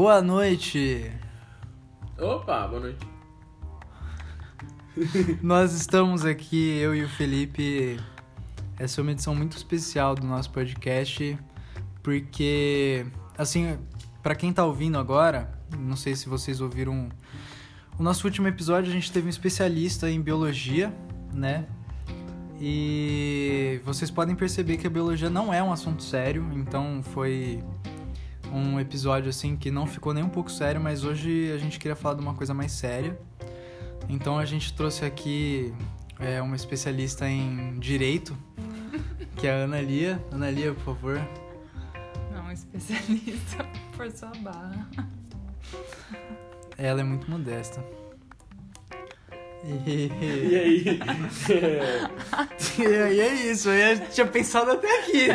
Boa noite! Opa, boa noite. Nós estamos aqui, eu e o Felipe. Essa é uma edição muito especial do nosso podcast, porque, assim, para quem tá ouvindo agora, não sei se vocês ouviram o nosso último episódio, a gente teve um especialista em biologia, né? E vocês podem perceber que a biologia não é um assunto sério, então foi um episódio assim que não ficou nem um pouco sério, mas hoje a gente queria falar de uma coisa mais séria. Então a gente trouxe aqui é, uma especialista em direito, que é a Ana Lia. Ana Lia, por favor. Não, especialista por sua barra. Ela é muito modesta. E, E aí? e aí é isso, eu tinha pensado até aqui.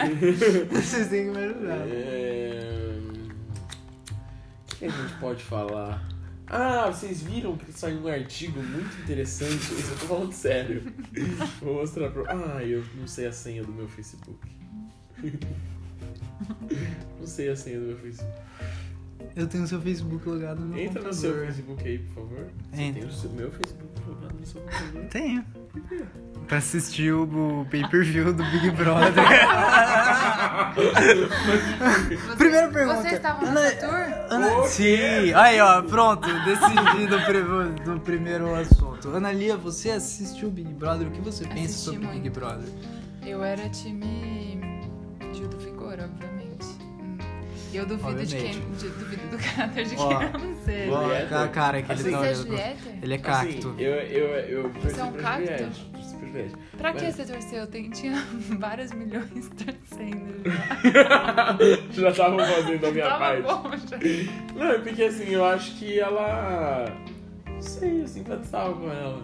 Vocês têm que me ajudar. É... Que a gente pode falar? Ah, vocês viram que saiu um artigo muito interessante? Eu tô falando sério. Vou mostrar pra. Ah, eu não sei a senha do meu Facebook. Não sei a senha do meu Facebook. Eu tenho seu Facebook logado no Entra no computador. seu Facebook aí, por favor. Você Entra. tem o seu- meu Facebook logado no seu computador? Tenho. Pra assistir o, pay-per-view do Big Brother. Primeira pergunta. Vocês estavam nessa tour? Ana... Sim, quê? aí ó, pronto, decidido do, do primeiro assunto. Ana Lia, você assistiu o Big Brother? O que você pensa Assisti sobre o Big. Brother? Eu era time Gil do Vigor, obviamente. Eu duvido de quem. Obviamente. de- duvido do caráter de Ó, quem eu não sei. Ó, a cara que ele Assim, tá Você é olhando. Ele é cacto. Assim, eu, eu, eu torci é um pra cacto? Juliette. Torci pra Juliette. Pra que Mas- você torceu? Tem, tinha vários milhões torcendo já. já estavam fazendo a minha Tava parte. bom já. Não, é porque assim, eu acho que ela. Não sei, eu simpatizava com ela.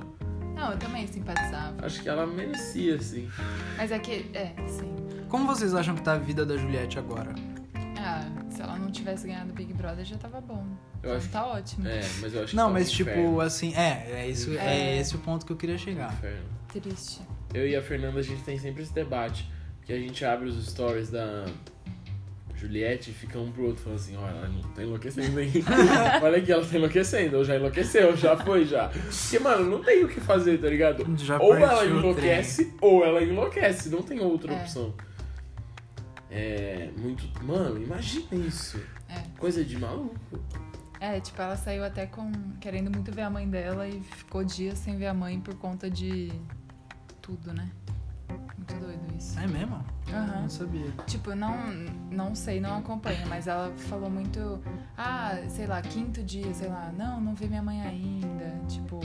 Não, eu também simpatizava. Acho que ela merecia, assim. Mas é que. É, sim. Como vocês acham que tá a vida da Juliette agora? Se ela não tivesse ganhado o Big Brother já tava bom. Eu Então acho tá ótimo. É, mas eu acho que Não, tá um mas tipo, inferno. assim, é, é isso, é. É. esse o ponto que eu queria chegar. Inferno. Triste. Eu e a Fernanda, a gente tem sempre esse debate. Que a gente abre os stories da Juliette e fica um pro outro falando assim, olha, ela não tá enlouquecendo aí. olha aqui, ela tá enlouquecendo, ou já enlouqueceu, já foi, já. Porque, mano, não tem o que fazer, tá ligado? Já ou ela enlouquece, ou ela enlouquece, não tem outra É. opção. É muito. Mano, imagina isso. É. Coisa de maluco. É, tipo, ela saiu até com. querendo muito ver a mãe dela e ficou dias sem ver a mãe por conta de. tudo, né? Muito doido isso. É mesmo? Aham. Não sabia. Tipo, não, não sei, não acompanho, mas ela falou muito. Ah, sei lá, quinto dia, sei lá, não, não vi minha mãe ainda. Tipo,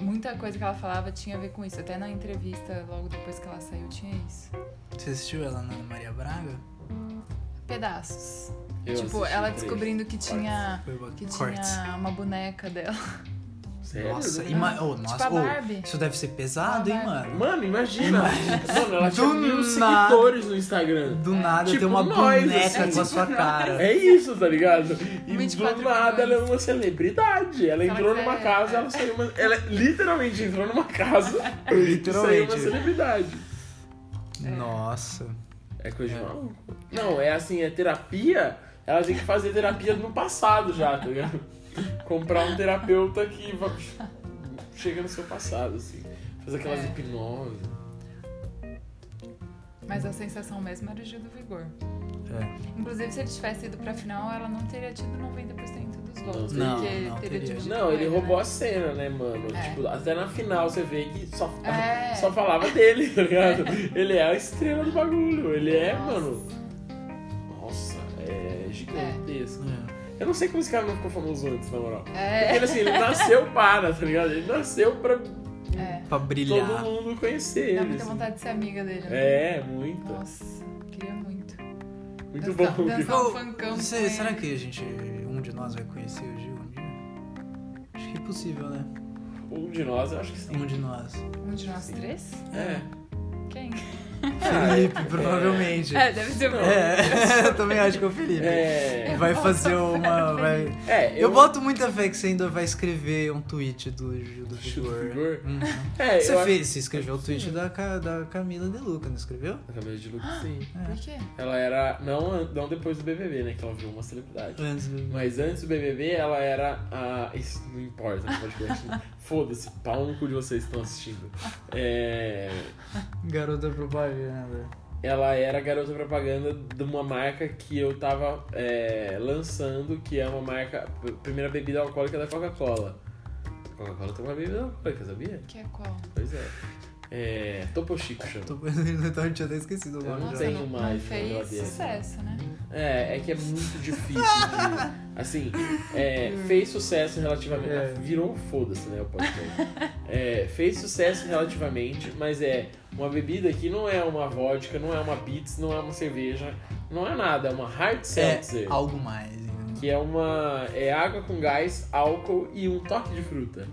muita coisa que ela falava tinha a ver com isso. Até na entrevista, logo depois que ela saiu, tinha isso. Você assistiu ela na Maria Braga? Pedaços. Eu tipo, ela descobrindo que tinha. Que tinha uma boneca dela. Sério? Nossa, ima... oh, nossa Tipo oh, isso deve ser pesado, A hein, mano? Mano, imagina. Mano, ela tinha Do mil nada. seguidores no Instagram. Do nada Tipo tem uma nós, boneca assim. com a sua cara. É isso, tá ligado? E 24 do nada ela é uma celebridade. Ela entrou é- numa casa, é. ela saiu uma. Ela literalmente entrou numa casa e saiu uma Literalmente. celebridade. Nossa. É coisa de É. maluco. Não, é assim, é terapia. Ela tem que fazer terapia no passado já, tá ligado? Comprar um terapeuta que chega no seu passado, assim. Fazer aquelas É. hipnose. Mas a sensação mesmo era o Gil do Vigor. É. Inclusive, se ele tivesse ido pra final, ela não teria tido 90% dos votos. Não, porque não teria teria. Não, com ele roubou né? a cena, né, mano? É. Tipo, até na final você vê que só, É. só falava dele, tá ligado? Ele é a estrela do bagulho. Ele é, Nossa. mano. Nossa, é gigantesco. É. Eu não sei como esse cara não ficou famoso antes, na moral. Porque É, ele, assim, ele nasceu para, tá ligado? Ele nasceu pra é. Pra brilhar. todo mundo conhecer Dá ele. muita assim. vontade de ser amiga dele, né? É, muito. Nossa, queria muito. Muito dançar- bom. dançar um funkão ele. será que a gente, um de nós vai conhecer o Gil um dia? Acho que é possível, né? Um de nós, eu acho que sim. Um de nós. Um de nós três? É. Quem? Felipe, provavelmente. É, deve ser bom. É, eu também acho que é o Felipe. É. Vai fazer uma. Vai... É, Eu boto muita fé que você ainda vai escrever um tweet do Gil do Vigor. Uhum. É, Você eu acho- fez, você escreveu o tweet da, da Camila De Luca, não escreveu? A Camila de Lucas, sim. Por quê? Ela era. Não, não depois do BBB, né? Que ela virou uma celebridade. Antes do- Mas antes do BBB, ela era a. Isso não importa no podcast. Foda-se, pau no cu de vocês que estão assistindo. É, Garota propaganda. Ela era garota propaganda de uma marca que eu tava é, lançando, que é uma marca. Primeira bebida alcoólica da Coca-Cola. A Coca-Cola tem uma bebida alcoólica, sabia? Que é qual? Pois é. É. Topo Chico chama. Tô... Então, eu tinha até esquecido o nome não já. tenho mais não fez sucesso, né? É, é que é muito difícil de. Assim, é, fez sucesso relativamente. É. Virou foda-se, né? O podcast. É, fez sucesso relativamente, mas é uma bebida que não é uma vodka, não é uma Beats, não é uma cerveja, não é nada, é uma hard É seltzer. algo mais. entendeu? Que é uma. É água com gás, álcool e um toque de fruta.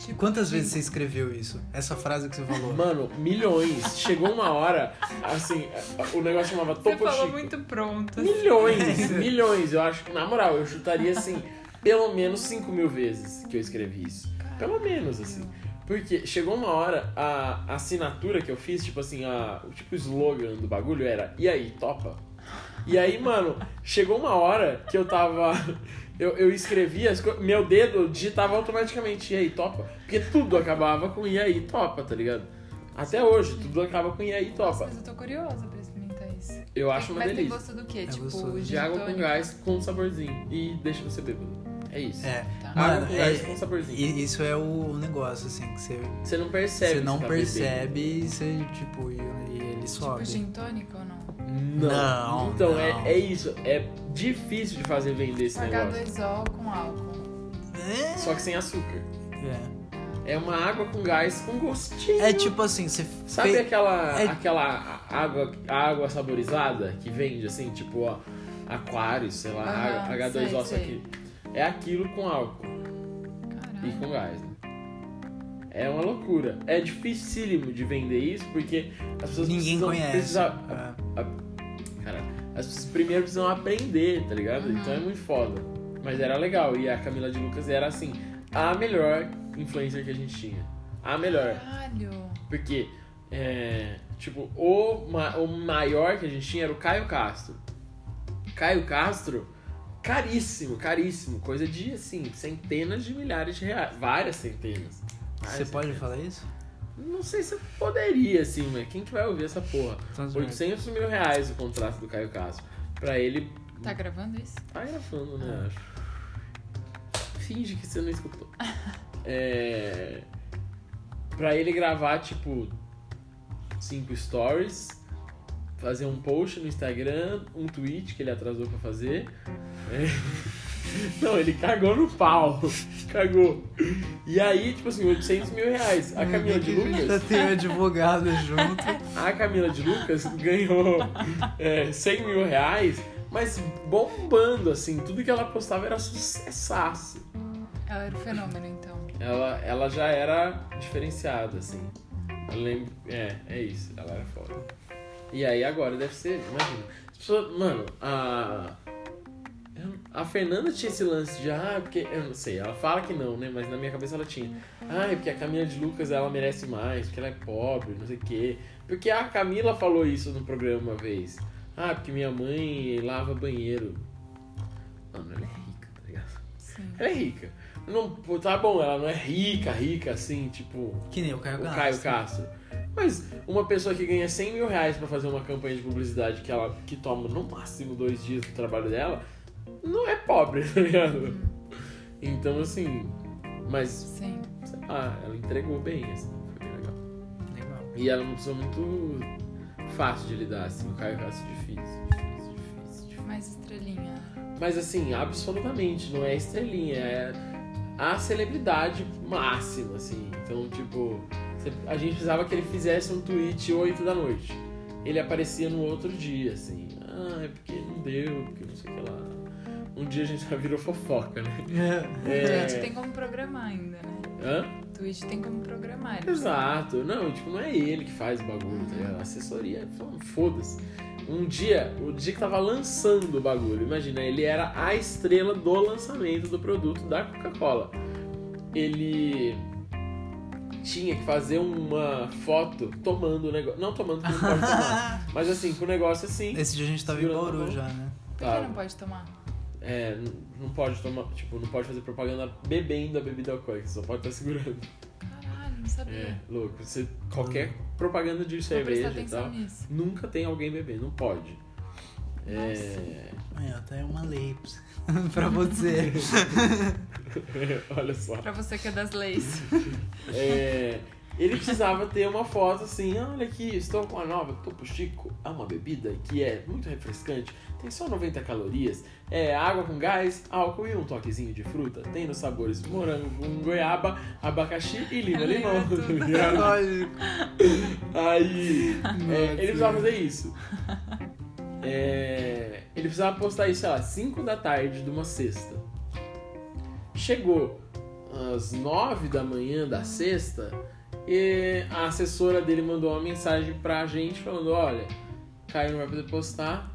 Tipo, Quantas vezes você escreveu isso? Essa frase que você falou? Mano, milhões. Chegou uma hora, assim, o negócio chamava Você Topo falou Chico. muito pronto. assim. Milhões, milhões. Eu acho que, na moral, eu chutaria assim, pelo menos 5 mil vezes que eu escrevi isso. Pelo menos, assim. Porque chegou uma hora, a assinatura que eu fiz, tipo assim, a, o tipo slogan do bagulho era E aí, topa? E aí, mano, chegou uma hora que eu tava. Eu, eu escrevia, as co- meu dedo digitava automaticamente E aí, topa? Porque tudo acabava com E aí, topa, tá ligado? Até hoje, tudo acaba com E aí, Nossa, topa. mas eu tô curiosa pra experimentar isso. Eu acho uma mas delícia. tem gosto do quê? É tipo, gostoso. De água com gás com saborzinho. E deixa você bêbado. É isso. É. Tá. Água Mano, com é, gás com saborzinho. e isso é o negócio, assim, que você, Você não percebe. você não tá percebe e você, tipo, e, e ele Tipo sobe. gin tônica ou não? Não. Não, Então, não. É, é isso. É difícil de fazer vender esse negócio. H2O com álcool. É. Só que sem açúcar. É. É uma água com gás com gostinho. É tipo assim, você Sabe fez... aquela, é- aquela água, água saborizada que vende assim, tipo, ó, aquário, sei lá, Aham, H2O, sei, que é aquilo com álcool e Caralho. com gás. né? É uma loucura. É dificílimo de vender isso porque as pessoas Ninguém precisam, conhece. precisam- É. Cara, as pessoas primeiro precisam aprender, tá ligado? Uhum. Então é muito foda. Mas era legal. E a Camila de Lucas era, assim, a melhor influencer que a gente tinha. A melhor. Caralho. Porque, é, tipo, o, ma- o maior que a gente tinha era o Caio Castro. Caio Castro, caríssimo, caríssimo. Coisa de, assim, centenas de milhares de reais. Várias centenas. Você Várias pode centenas. falar isso? Não sei se eu poderia, assim, mas quem que vai ouvir essa porra? Então, 800 mil reais o contrato do Caio Castro. Pra ele, Tá gravando isso? tá gravando, né? Acho. Finge que você não escutou. É... Pra ele gravar, tipo, cinco stories, fazer um post no Instagram, um tweet que ele atrasou pra fazer. É. Não, ele cagou no pau. Cagou. E aí, tipo assim, 800 mil reais. A Camila de Já Lucas, tem um advogado junto. a Camila de Lucas ganhou é, 100 mil reais, mas bombando, assim. Tudo que ela postava era sucessaço. Ela era o fenômeno, então. Ela, ela já era diferenciada, assim. Eu lembro. É, é isso. Ela era foda. E aí agora deve ser. Imagina. as pessoas- Mano, a. A Fernanda tinha esse lance de, ah, porque. Eu não sei, ela fala que não, né? Mas na minha cabeça ela tinha. Ah, é porque a Camila de Lucas ela merece mais, porque ela é pobre, não sei o quê. Porque a Camila falou isso no programa uma vez. Ah, porque minha mãe lava banheiro. Mano, ela é rica, tá ligado? Sim. Ela é rica. Não, tá bom, ela não é rica, rica assim, tipo Que nem o Caio o Castro. Caio Castro. Mas uma pessoa que ganha 100 mil reais pra fazer uma campanha de publicidade que ela que toma no máximo dois dias do trabalho dela, não é pobre, tá ligado? Então, assim, mas, Sim. sei lá, ela entregou bem, assim, foi bem legal. Legal. E ela é uma pessoa muito fácil de lidar, assim, o Caio Castro é difícil, difícil, difícil, difícil. Mais estrelinha. Mas assim, absolutamente, não é estrelinha, é a celebridade máxima, assim. Então, tipo, a gente precisava que ele fizesse um tweet 8 da noite. Ele aparecia no outro dia, assim. Ah, é porque não deu, porque não sei o que lá. Um dia a gente já virou fofoca, né? É, gente tem como programar ainda, né? Hã? Twitch tem como programar. Exato. Não, tipo, não é ele que faz o bagulho, tá ligado? A assessoria, foda-se. Um dia, o dia que tava lançando o bagulho, imagina, ele era a estrela do lançamento do produto da Coca-Cola. Ele tinha que fazer uma foto tomando o negócio. Não tomando, porque não pode tomar. mas assim, com o negócio assim. Esse dia a gente tava em Bauru já, né? Por que não pode tomar? É, não pode tomar, tipo, não pode fazer propaganda bebendo a bebida alcoólica, só pode estar segurando. Caralho, não sabia. É, louco. Você, qualquer propaganda de cerveja e tal, nisso. nunca tem alguém bebendo, não pode. É, Aí, ó, tá uma lei pra você. olha só. Pra você que é das leis. É, ele precisava ter uma foto assim, olha aqui, estou com a nova Topo Chico, é uma bebida que é muito refrescante, tem só 90 calorias, é água com gás, álcool e um toquezinho de fruta. Tem nos sabores morango com goiaba, abacaxi e lima limão. Tudo. tá ligado? Lógico. Aí, é, ele precisava fazer isso. É, ele precisava postar isso, sei lá, 5 da tarde de uma sexta. Chegou às 9 da manhã da sexta e a assessora dele mandou uma mensagem pra gente falando: Olha, Caio não vai poder postar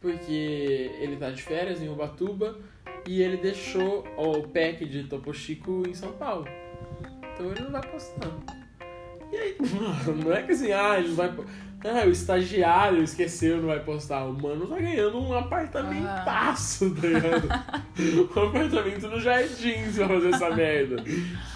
porque ele tá de férias em Ubatuba e ele deixou o pack de Topo Chico em São Paulo. Então ele não vai postar. E aí, não é que assim, ah, ele não vai. Ah, o estagiário esqueceu, não vai postar. O mano tá ganhando um apartamentaço, tá ligado? um apartamento no Jardins pra fazer essa merda.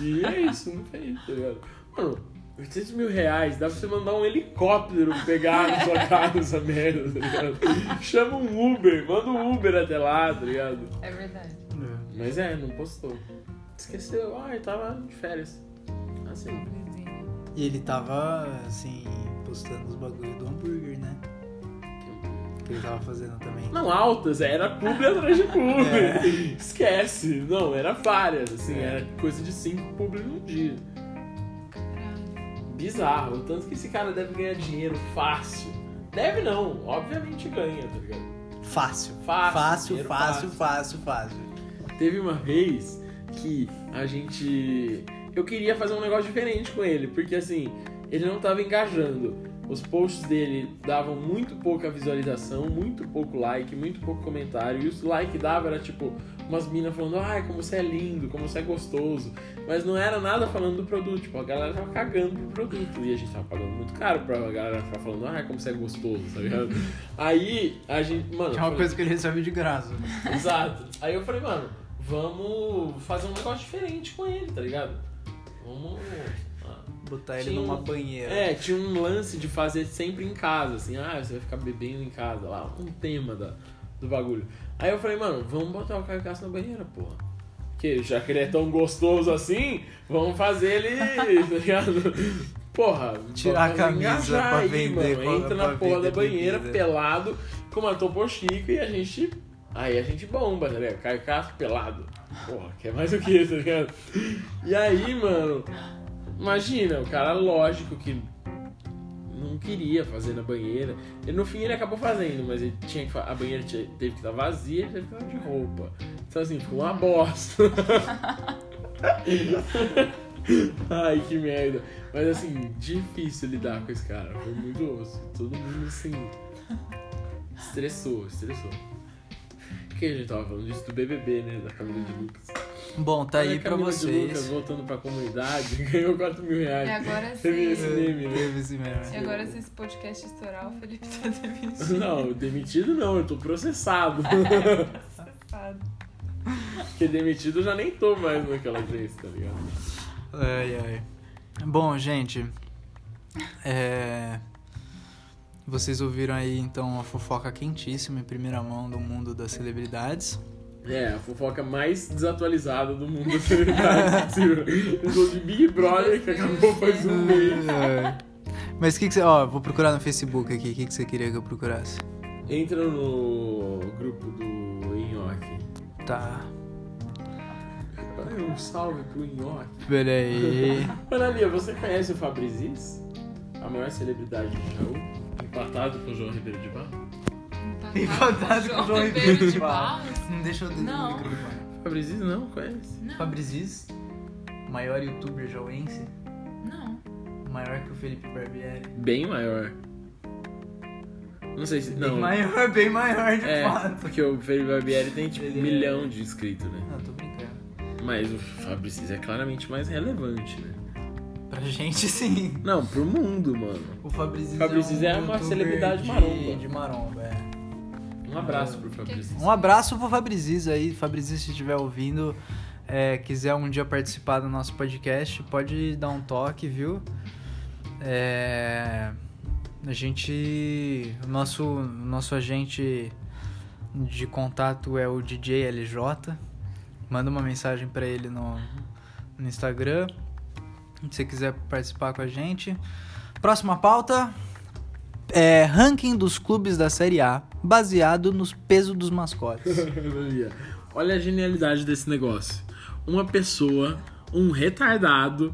E é isso, não fez, tá ligado? Mano, 800 mil reais, dá pra você mandar um helicóptero pegar na sua casa essa merda, tá ligado? Chama um Uber, manda um Uber até lá, tá ligado? É verdade. Mas é, não postou. Esqueceu, ah, ele tava de férias. Assim. E ele tava, assim, postando os bagulhos do hambúrguer, né? Que ele tava fazendo também. Não, altas, era publi atrás de publi. Esquece. Não, era várias, assim, É. era coisa de cinco publi num dia. Bizarro. O tanto que esse cara deve ganhar dinheiro fácil. Deve não, obviamente ganha, tá ligado? Fácil. Fácil, fácil, fácil. fácil, fácil. Teve uma vez que a gente. Eu queria fazer um negócio diferente com ele, porque assim, ele não tava engajando. Os posts dele davam muito pouca visualização, muito pouco like, muito pouco comentário. E os like dava era tipo umas minas falando, ai, como você é lindo, como você é gostoso. Mas não era nada falando do produto, tipo, a galera tava cagando pro produto. E a gente tava pagando muito caro pra galera ficar falando, ai, como você é gostoso, tá ligado? Aí a gente. Mano, Que é uma falei, coisa que ele recebe de graça. Exato. Aí eu falei, mano, vamos fazer um negócio diferente com ele, tá ligado? Vamos. Botar ele Tinha um- numa banheira. É, tinha um lance de fazer sempre em casa, assim, ah, você vai ficar bebendo em casa lá, um tema da, do bagulho. Aí eu falei, mano, vamos botar o Caio Castro na banheira, porra. Porque já que ele é tão gostoso assim, vamos fazer ele, tá ligado? Porra, Tirar a camisa pra aí, vender, mano. Entra pra na porra da banheira, bebida. pelado, com uma Topo Chico e a gente. Aí a gente bomba, tá ligado? Caio Castro pelado. Porra, quer mais o que, tá ligado? E aí, mano, imagina, o cara, lógico que não queria fazer na banheira. E no fim ele acabou fazendo, mas ele tinha que a banheira teve que estar vazia teve que estar de roupa. Então assim, ficou uma bosta. Ai, que merda. Mas assim, difícil lidar com esse cara. Foi muito osso. Todo mundo assim. Estressou, estressou. Por que a gente tava falando disso do BBB, né? Da Camila de Lucas. Bom, tá Olha aí pra de Lucas vocês. voltando pra comunidade, ganhou 4 mil reais. E agora Teve esse sim. meme, né? Teve esse meme. E agora se esse podcast estourar, o Felipe tá demitido. Não, demitido não, eu tô processado. Safado. Porque demitido eu já nem tô mais naquela agência, tá ligado? Ai, ai. Bom, gente. É... Vocês ouviram aí então a fofoca quentíssima em primeira mão do mundo das celebridades. É, a fofoca mais desatualizada do mundo da celebridade de Big Brother que acabou faz um mês. Mas o que, que você. Ó, vou procurar no Facebook aqui. O que, que você queria que eu procurasse? Entra no grupo do Nhoque. Tá. Ai, Um salve pro Nhoque. Pera aí. Analia, você conhece o Fabrizis? A maior celebridade de Jaú? Empatado com o João Ribeiro de Barro? Empatado com o João Ribeiro de Barros. Não deixa eu Não. microfone. Fabrizis não conhece. Não. Fabrizis, maior youtuber jauense? Não. Maior que o Felipe Barbieri? Bem maior. Não sei se. Bem Não. maior, bem maior de É, fato. porque o Felipe Barbieri tem tipo um Ele é- milhão de inscritos, né? Não, tô brincando. Mas o Fabricis é claramente mais relevante, né? Pra gente sim. Não, pro mundo, mano. O Fabrício Fabrício é uma youtuber celebridade de, maromba. De maromba, é. Um abraço pro Fabricis. Um abraço pro Fabrizis aí. Fabrizis, se estiver ouvindo, é, quiser um dia participar do nosso podcast, pode dar um toque, viu? É, a gente. O nosso, nosso agente de contato é o DJ LJ. Manda uma mensagem pra ele no, no Instagram. Se você quiser participar com a gente. Próxima pauta. É ranking dos clubes da Série A, baseado nos pesos dos mascotes. Olha a genialidade desse negócio. Uma pessoa, um retardado.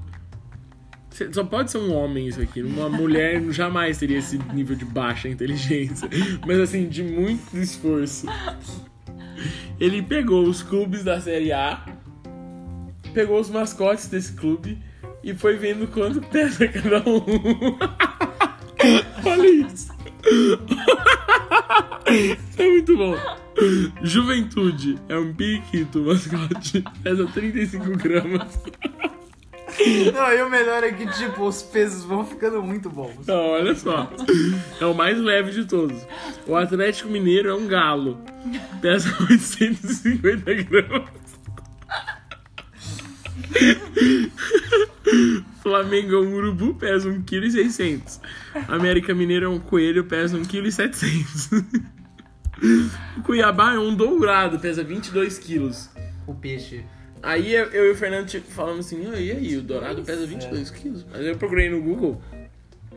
Só pode ser um homem isso aqui. Uma mulher jamais teria esse nível de baixa inteligência. Mas assim, de muito esforço. Ele pegou os clubes da Série A, pegou os mascotes desse clube e foi vendo quanto pesa cada um. Olha isso. É muito bom. Juventude é um periquito mascote, pesa 35 gramas. Não, e o melhor é que, tipo, os pesos vão ficando muito bons. Não, olha só. É o mais leve de todos. O Atlético Mineiro é um galo, pesa 850 gramas. Flamengo é um urubu, pesa 1,6 kg. América Mineiro é um coelho, pesa 1,7 kg. O Cuiabá é um dourado, pesa 22 quilos. O peixe. Aí eu, e o Fernando tipo, falamos assim, "Ah, e aí, o dourado pesa 22 quilos? Mas eu procurei no Google,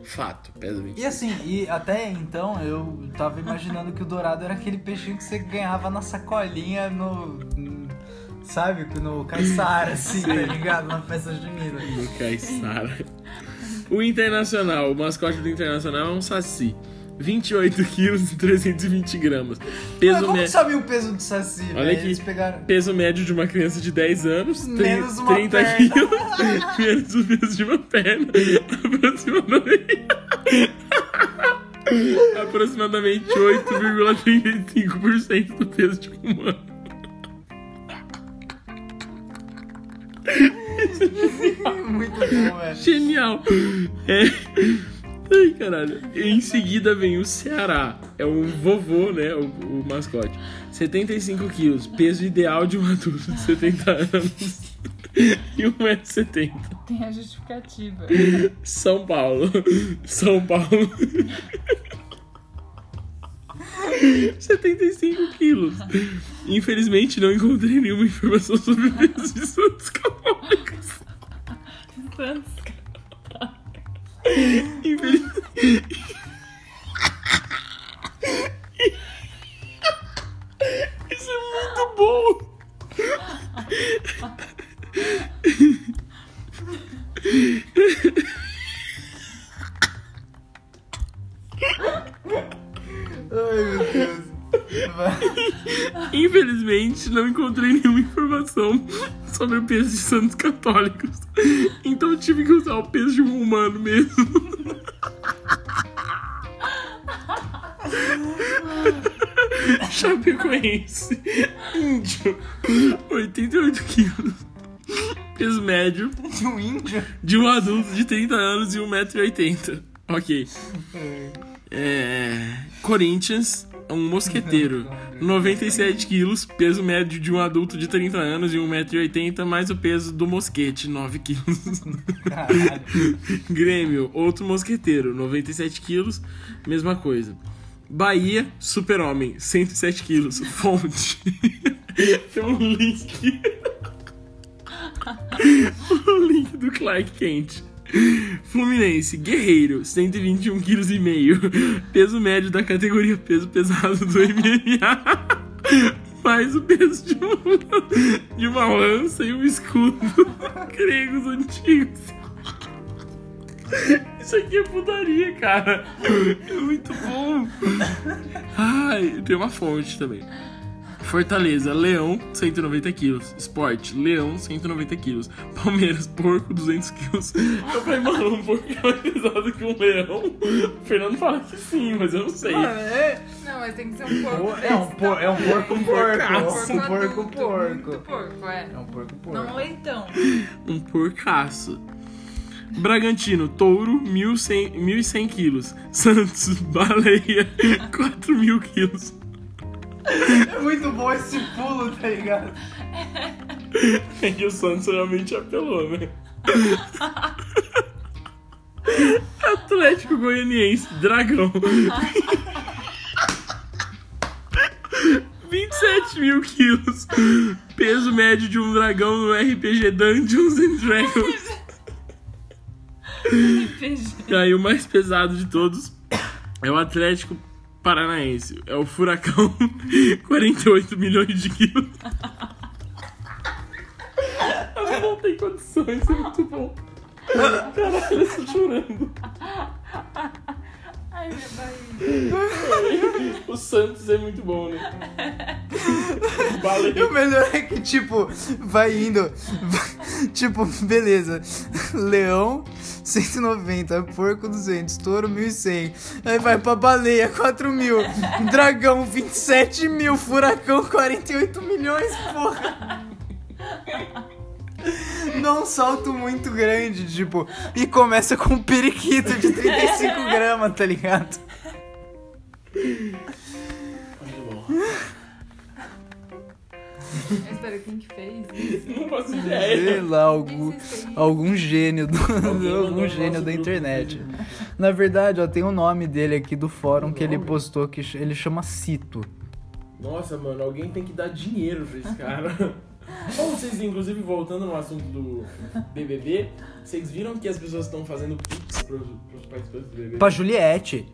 fato, pesa 22 E assim, e até então eu tava imaginando que o dourado era aquele peixinho que você ganhava na sacolinha no. Sabe? No caiçara, assim, tá ligado? Na festa junina. No Caissara. O Internacional, o mascote do Internacional é um saci. 28 quilos e 320 gramas. Mas Peso, como mé- sabia o peso do saci, Olha velho? aqui. Eles pegaram. peso médio de uma criança de 10 anos. Menos uma 30 perna. quilos. Menos o peso de uma perna. Aproximadamente. Aproximadamente 8,35% do peso de um humano. Muito bom, velho. Genial! É. Ai, caralho. Em seguida vem o Ceará. É um vovô, né? O, o mascote. 75 quilos. Peso ideal de um adulto de 70 anos. E 1,70m. Tem a justificativa. São Paulo. São Paulo. 75 quilos. Infelizmente não encontrei nenhuma informação sobre o peso de Santos Católicos. Santos. Infelizmente. Isso é muito bom. Ai, meu Deus. Infelizmente não encontrei nenhuma informação sobre o peso de santos católicos. Então tive que usar o peso de um humano mesmo. Chapecoense. Índio. 88 quilos. Peso médio De um índio? de um adulto de 30 anos e 1,80m. Ok. É, Corinthians, um mosqueteiro. 97 quilos, peso médio de um adulto de 30 anos e 1,80m, mais o peso do mosquete, 9 quilos. Grêmio, outro mosqueteiro, 97 quilos, mesma coisa. Bahia, super-homem, 107 quilos. Fonte. Tem um link. o link do Clark Kent. Fluminense, guerreiro, 121 quilos e meio. Peso médio da categoria peso pesado do MMA. Mais o peso de uma, de uma lança e um escudo. Gregos antigos. Isso aqui é putaria, cara. É muito bom. Ai, tem uma fonte também. Fortaleza, Leão, 190 quilos. Esporte, Leão, 190 quilos. Palmeiras, porco, 200 quilos. Eu falei, mano, um porco é mais pesado que um leão? O Fernando fala que sim, mas eu não sei. Mano, é, Não, mas tem que ser um porco. é um, por, é um porco porco. porcaço. Um porco adulto, porco. Muito porco, é. É um porco porco. Não um leitão. Um porcaço. Bragantino, touro, 1.100 1.100 quilos. Santos, baleia, 4 mil quilos. É muito bom esse pulo, tá ligado? É que o Santos realmente apelou, né? Atlético Goianiense, Dragão. 27 mil quilos. Peso médio de um dragão no RPG Dungeons and Dragons. E aí, o mais pesado de todos é o Atlético Paranaense. É o Furacão, 48 milhões de quilos. Eu não tenho condições, é muito bom. Caralho, eu tô chorando. Ai, minha barriga. O Santos é muito bom, né? E o Baleia. melhor é que, tipo, vai indo. vai- tipo, beleza. Leão, 190. Porco, 200. Touro, 1100. Aí vai pra baleia, 4 mil. Dragão, 27 mil. Furacão, 48 milhões, porra. Dá um salto muito grande, tipo. E começa com um periquito de 35 gramas, tá ligado? Eu espero quem que fez isso. Não faço Sei ideia. lá, algum, sei se tem. algum gênio do, algum gênio da internet. Na verdade, ó, tem o nome dele aqui do fórum que ele postou que ele chama Cito. Nossa, mano, alguém tem que dar dinheiro pra esse cara. Ou vocês, inclusive, voltando no assunto do BBB, vocês viram que as pessoas estão fazendo pix pros, pros participantes do BBB? Pra Juliette.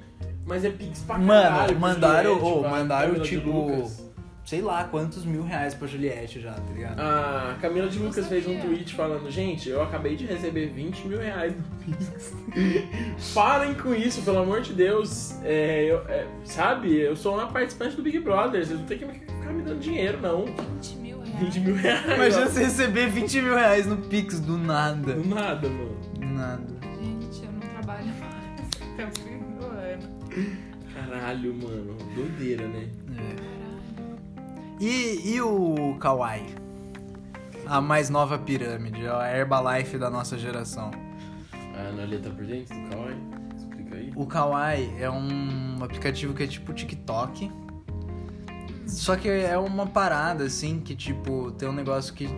Mas é pix pra Mano, caralho. pro mandaram- Juliette, ô, pra mandaram, Camila tipo, Lucas. Sei lá quantos mil reais pra Juliette já, tá ligado? A Camila de Lucas fez um tweet falando, gente, eu acabei de receber 20 mil reais no Pix. Parem com isso, pelo amor de Deus. É, eu- é, sabe, eu sou uma participante do Big Brother, vocês não tem que me- ficar me dando dinheiro, não. 20 mil. 20 mil reais. Imagina você receber 20 mil reais no Pix do nada. Do nada, mano. Do nada. Gente, eu não trabalho mais. Até o fim do ano. Caralho, mano. Doideira, né? É. E, e o Kawaii? A mais nova pirâmide, a Herbalife da nossa geração. A Analia tá por dentro do Kawaii? Explica aí. O Kawaii é um aplicativo que é tipo TikTok. Só que é uma parada assim que tipo tem um negócio que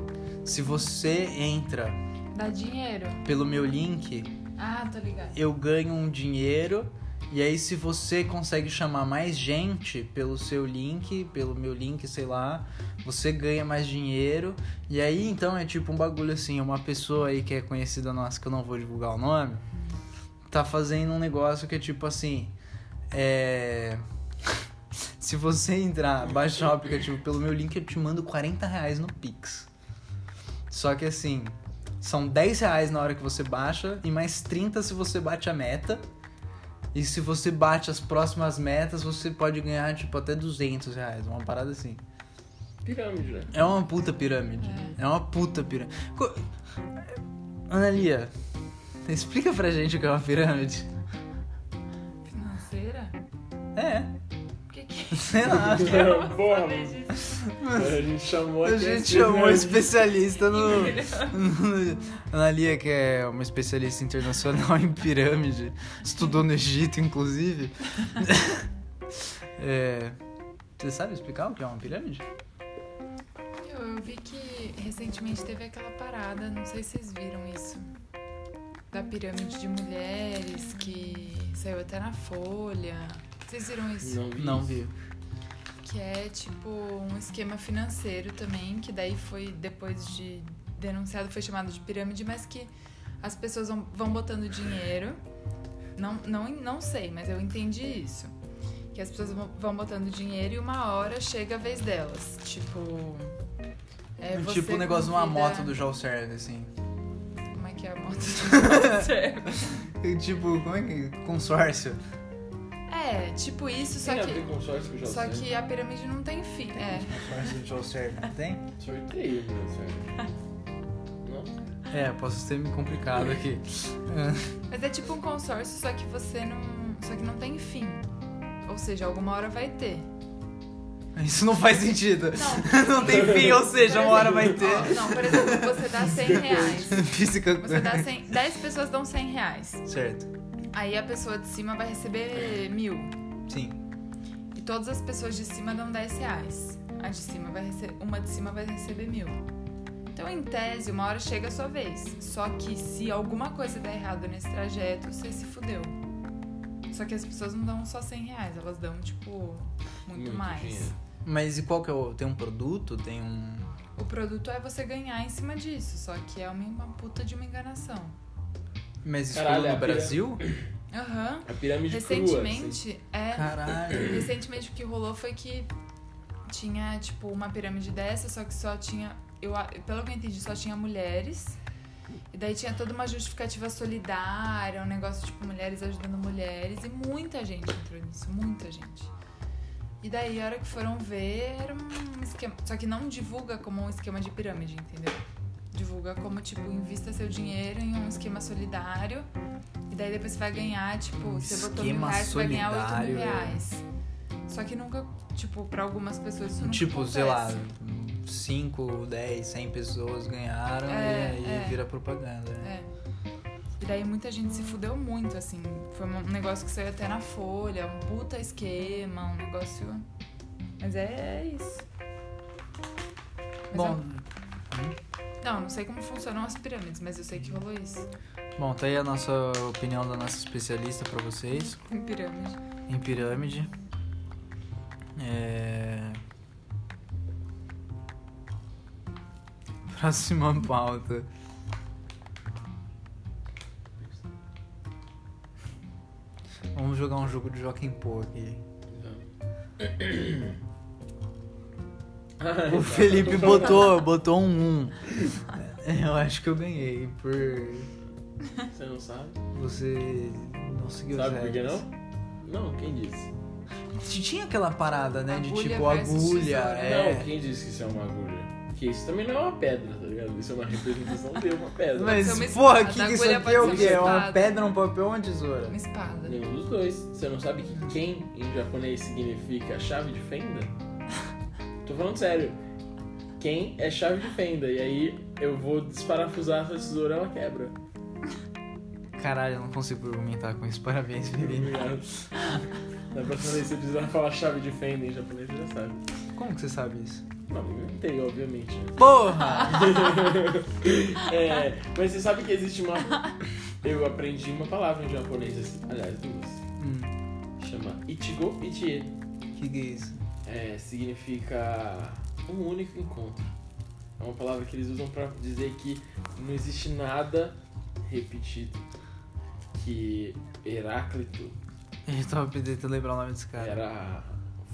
se você entra Dá dinheiro. pelo meu link, Ah, tô ligado. eu ganho um dinheiro e aí se você consegue chamar mais gente pelo seu link, pelo meu link, sei lá, você ganha mais dinheiro. E aí então é tipo um bagulho assim, uma pessoa aí que é conhecida nossa que eu não vou divulgar o nome, tá fazendo um negócio que é tipo assim, é se você entrar, baixar o aplicativo pelo meu link, eu te mando 40 reais no Pix. Só que assim, são 10 reais na hora que você baixa e mais 30 se você bate a meta. E se você bate as próximas metas, você pode ganhar, tipo, até 200 reais. Uma parada assim. Pirâmide, né? É uma puta pirâmide. É, uma puta pirâmide. Co- Analia, explica pra gente o que é uma pirâmide. Financeira? É, sei lá. é? Porra. A gente chamou A gente chamou um especialista no, no. Analia, que é uma especialista internacional em pirâmide, estudou no Egito, inclusive. É, Você sabe explicar o que é uma pirâmide? Eu, eu vi que recentemente teve aquela parada, não sei se vocês viram isso. Da pirâmide de mulheres que saiu até na Folha. Vocês viram isso? Não vi. Não vi. Que é tipo um esquema financeiro também, que daí foi, depois de denunciado, foi chamado de pirâmide, mas que as pessoas vão, vão botando dinheiro. Não, não, não sei, mas eu entendi isso. Que as pessoas vão, botando dinheiro e uma hora chega a vez delas. Tipo. É, você tipo o negócio de uma moto do João Serve, assim. Como é que é a moto do João Serve? tipo, como é que. Consórcio. É, tipo isso, só Tem que. com sorte que eu já Só sei. que a pirâmide não tem fim. É. Não tem? Sorteio. Não? É, posso ter me complicado aqui. Mas é tipo um consórcio, só que você não. Só que não tem fim. Ou seja, alguma hora vai ter. Isso não faz sentido. Não, Não tem fim, ou seja, uma hora vai Ó, ter. não, por exemplo, você dá 100 reais. Física. Você dá 100, 10 pessoas dão 100 reais. Certo. Aí a pessoa de cima vai receber mil. Sim. E todas as pessoas de cima dão 10 reais. A de cima vai receber. Uma de cima vai receber mil. Então, em tese, uma hora chega a sua vez. Só que se alguma coisa der errado nesse trajeto, você se fudeu. Só que as pessoas não dão só 100 reais, elas dão, tipo, muito, Muito mais. dinheiro. Mas e qual que é o. Tem um produto? Tem um. O produto é você ganhar em cima disso, só que é uma, uma puta de uma enganação. Mas isso Caralho, foi no Brasil? Aham. A pirâmide crua, assim. Recentemente, é. Caralho. Recentemente o que rolou foi que tinha, tipo, uma pirâmide dessa, só que só tinha. Eu, pelo que eu entendi, só tinha mulheres. E daí tinha toda uma justificativa solidária, um negócio tipo mulheres ajudando mulheres. E muita gente entrou nisso, muita gente. E daí, a hora que foram ver, era um esquema. Só que não divulga como um esquema de pirâmide, entendeu? Divulga como, tipo, invista seu dinheiro em um esquema solidário. E daí depois você vai ganhar, tipo, Um você botou mil reais, você vai ganhar oito mil é. reais. Só que nunca, tipo, pra algumas pessoas isso nunca Tipo, sei lá, acontece. 5, 10, 100 pessoas ganharam É, e aí é. vira propaganda. né? É. E daí muita gente se fudeu muito, assim. Foi um negócio que saiu até na folha, um puta esquema, um negócio. Mas é, é isso. Mas Bom, eu- Não, não sei como funcionam as pirâmides, mas eu sei que rolou isso. bom, tá aí a nossa opinião da nossa especialista pra vocês Em pirâmide. em pirâmide. É... Próxima pauta. Vamos jogar um jogo de Joaquim Pô aqui. O Felipe botou, botou um 1. Eu acho que eu ganhei por Você não sabe? você não seguir os Sabe por que regras. não? Não, quem disse? Tinha aquela parada, né? De Agulha tipo versus agulha. É. Não, quem disse que isso é uma agulha? Que isso também não é uma pedra, tá ligado? Isso é uma representação de uma pedra. Mas, ser uma porra, que, que isso aqui é o quê? É uma pedra, um papel ou uma tesoura? Uma espada. Nenhum dos dois. Você não sabe que quem em japonês significa chave de fenda? Tô falando sério. Quem é chave de fenda. E aí eu vou desparafusar essa tesoura ela quebra. Caralho, eu não consigo argumentar com isso. Parabéns, Felipe. Obrigado. Da próxima vez você precisar falar chave de fenda em japonês, você já sabe. Como que você sabe isso? Não, eu inventei, obviamente. Porra! É, mas você sabe que existe uma. Eu aprendi uma palavra em japonês, assim, aliás, duas. hum, Chama Ichigo Ichie. que que é isso? É, significa um único encontro. É uma palavra que eles usam pra dizer que não existe nada repetido. Que Heráclito Eu tava tentando lembrar o nome desse cara. era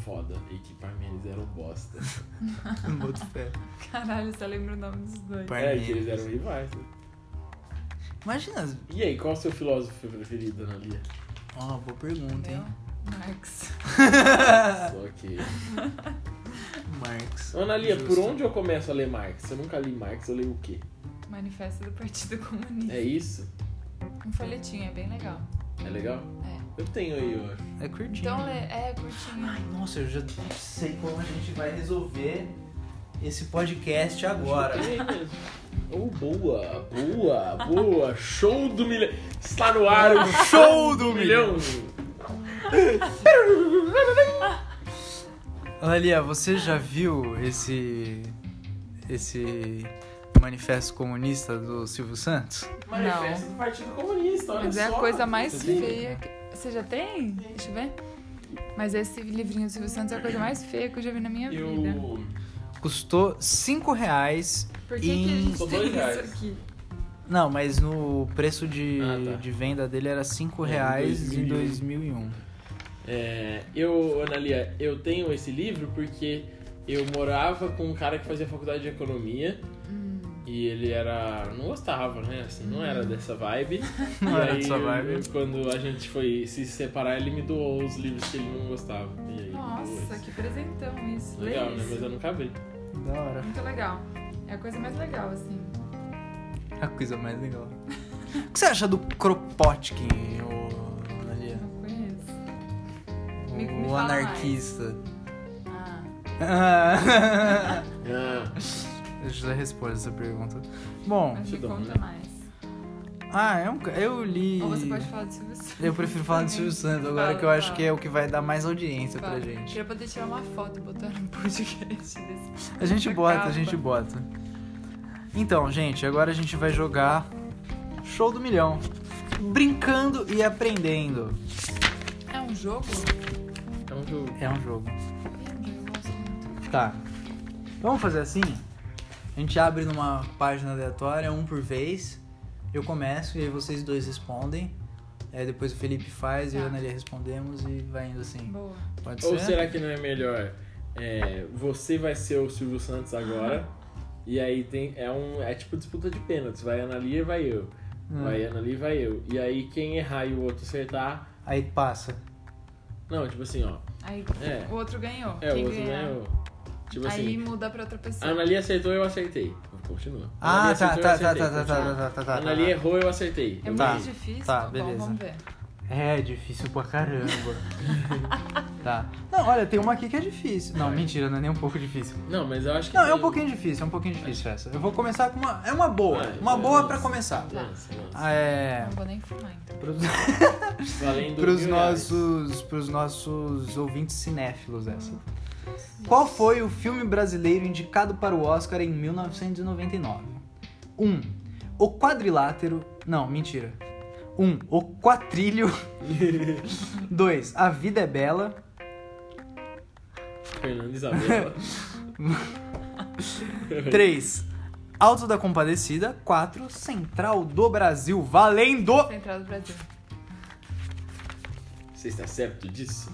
foda e que Parmênides era um bosta. Boto fé. Caralho, você lembra o nome dos dois. É, que eles eram rivais. né? Imagina. E aí, qual é o seu filósofo preferido, Ana Lia? Ó, boa pergunta, hein? Marx. Só que. Marx. Ana Lia, por onde eu começo a ler Marx? Eu nunca li Marx, eu leio o quê? Manifesto do Partido Comunista. É isso? Um folhetinho, é bem legal. É legal? É. Eu tenho aí, eu acho. É curtinho. Então, lê, é curtinho. Ai, nossa, eu já sei como a gente vai resolver esse podcast agora. Oh, boa, boa, boa. Show do milhão. Está no ar o show do milhão. Analia, você já viu esse esse manifesto comunista do Silvio Santos? Manifesto do Partido Comunista, olha Mas é a coisa mais feia. que- Você já tem? Deixa eu ver. Mas esse livrinho do Silvio Santos é a coisa mais feia que eu já vi na minha vida. Eu... Custou 5 reais. Por que, que a em- gente tem dois isso reais. aqui? Não, mas no preço de, Ah, tá. de venda dele era 5 É, em reais em 2001. 2001. É, eu, Analia, eu tenho esse livro porque eu morava com um cara que fazia faculdade de economia E ele era. não gostava, né? Assim, não era dessa vibe. Não e era aí, dessa vibe. eu- quando a gente foi se separar, ele me doou os livros que ele não gostava. E aí, Nossa, que presentão isso. Lê Legal, né? isso. Mas eu nunca vi. Da hora. Muito legal. É a coisa mais legal, assim. A coisa mais legal. O que você acha do Kropotkin. Me- me o fala anarquista? Ah, Ah, Deixa eu responder essa pergunta. Bom, mas me conta né? mais. ah, é um, eu li. Ou você pode falar de Silvio Santos. Eu prefiro falar de Silvio Santos agora Fala, que eu acho fala. que é o que vai dar mais audiência pra Fala. gente. Queria poder tirar uma foto e botar no podcast desse. A gente bota, capa. a gente bota. Então, gente, agora a gente vai jogar Show do Milhão. Brincando e aprendendo. É um jogo? É um jogo. É um jogo. Tá. Vamos fazer assim? A gente abre numa página aleatória, um por vez. Eu começo e aí vocês dois respondem. Aí depois o Felipe faz e eu e a Tá. Analia respondemos e vai indo assim. Boa. Pode Ou ser? será que não é melhor? é, você vai ser o Silvio Santos agora. E aí tem. É um. É tipo disputa de pênaltis. Vai a Analia e vai eu. Hum. Vai a Analia e vai eu. E aí quem errar e o outro acertar. Aí passa. Não, tipo assim, ó. Aí É. o outro ganhou. É, Quem o outro ganhar? ganhou. Tipo Aí assim. muda pra outra A pessoa. Analia acertou, eu acertei. Continua. A Ah, tá, acertou, tá, eu tá, acertei. tá, tá, Continua. tá, tá, tá, tá, A tá. Analia errou, eu acertei. É Eu Tá. muito difícil? Tá, Bom, beleza. vamos ver. É difícil pra caramba. tá. Não, olha, tem uma aqui que é difícil. Não, mentira, não é nem um pouco difícil. Não, mas eu acho que. Não, é um pouquinho difícil, é um pouquinho difícil essa. Eu vou começar com uma. É uma boa. Vai, Uma boa lança. pra começar. Lança, lança. Ah, É. Não vou nem fumar, então. Pros, Valendo pros mil reais. nossos, pros nossos ouvintes cinéfilos essa. Qual foi o filme brasileiro indicado para o Oscar em 1999? 1. Um, o Quadrilátero. Não, mentira. 1. Um, o Quatrilho. 2. A Vida é Bela. Fernanda Isabela. 3. Alto da Compadecida. 4. Central do Brasil. Valendo! Central do Brasil. Você está certo disso?